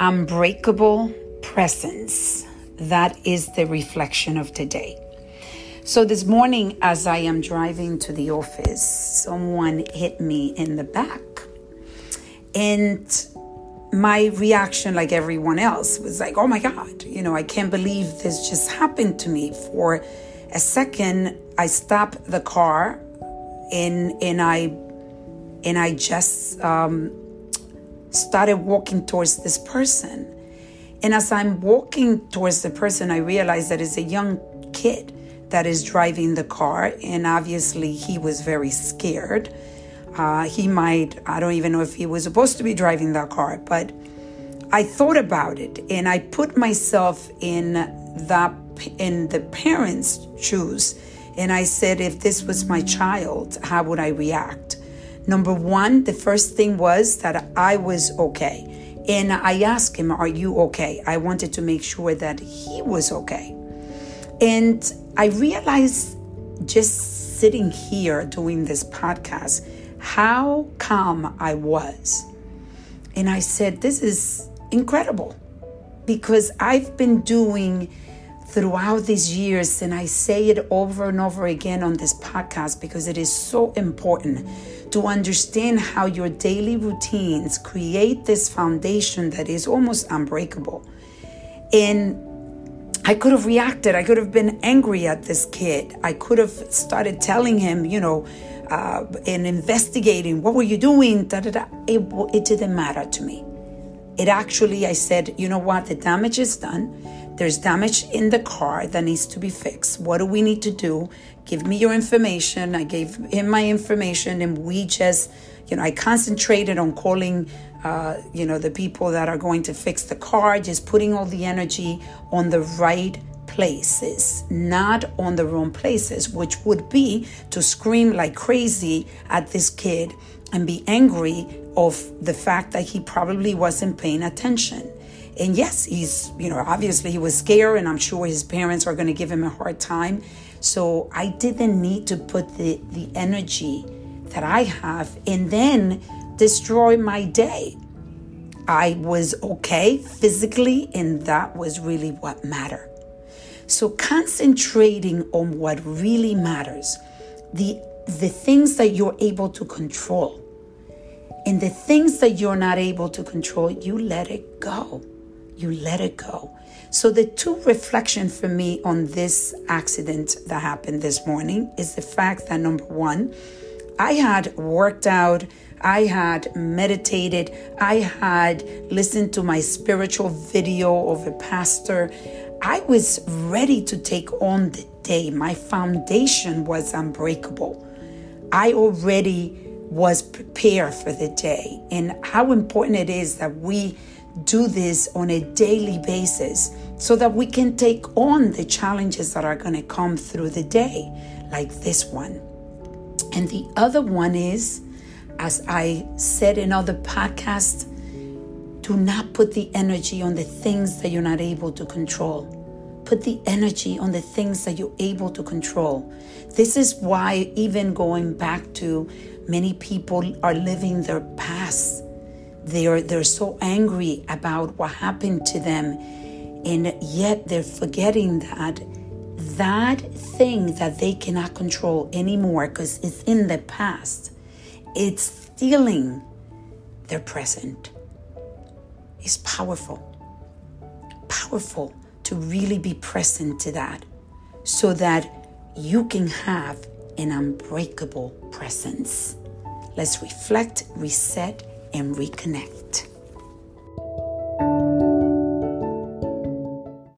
unbreakable presence. That is the reflection of today. So, this morning, as I am driving to the office, someone hit me in the back. And my reaction, like everyone else, was like, oh my God, you know, I can't believe this just happened to me. For a second, I stopped the car and, and I and I just um, started walking towards this person. And as I'm walking towards the person, I realized that it's a young kid that is driving the car. And obviously, he was very scared. Uh, he might, I don't even know if he was supposed to be driving that car, but I thought about it and I put myself in that in the parents' shoes and I said if this was my child how would I react Number one, the first thing was that I was okay. And I asked him, Are you okay? I wanted to make sure that he was okay. And I realized just sitting here doing this podcast how calm I was. And I said, This is incredible because I've been doing throughout these years, and I say it over and over again on this podcast because it is so important to understand how your daily routines create this foundation that is almost unbreakable. And I could have reacted. I could have been angry at this kid. I could have started telling him, you know, uh, and investigating what were you doing. Da, da, da. It, it didn't matter to me. It actually, I said, you know what, the damage is done. There's damage in the car that needs to be fixed. What do we need to do? Give me your information. I gave him my information, and we just, you know, I concentrated on calling, uh, you know, the people that are going to fix the car, just putting all the energy on the right places, not on the wrong places, which would be to scream like crazy at this kid and be angry of the fact that he probably wasn't paying attention. And yes, he's, you know, obviously he was scared, and I'm sure his parents are going to give him a hard time. So I didn't need to put the, the energy that I have and then destroy my day. I was okay physically, and that was really what mattered. So concentrating on what really matters, the the things that you're able to control, and the things that you're not able to control, you let it go you let it go. So, the two reflection for me on this accident that happened this morning is the fact that number one, I had worked out, I had meditated, I had listened to my spiritual video of a pastor. I was ready to take on the day. My foundation was unbreakable. I already was prepared for the day. And how important it is that we do this on a daily basis so that we can take on the challenges that are going to come through the day, like this one. And the other one is, as I said in other podcasts, do not put the energy on the things that you're not able to control. Put the energy on the things that you're able to control. This is why, even going back to many people are living their past they're, they're so angry about what happened to them, and yet they're forgetting that that thing that they cannot control anymore because it's in the past, it's stealing their present. It's powerful. Powerful to really be present to that so that you can have an unbreakable presence. Let's reflect, reset, and reconnect.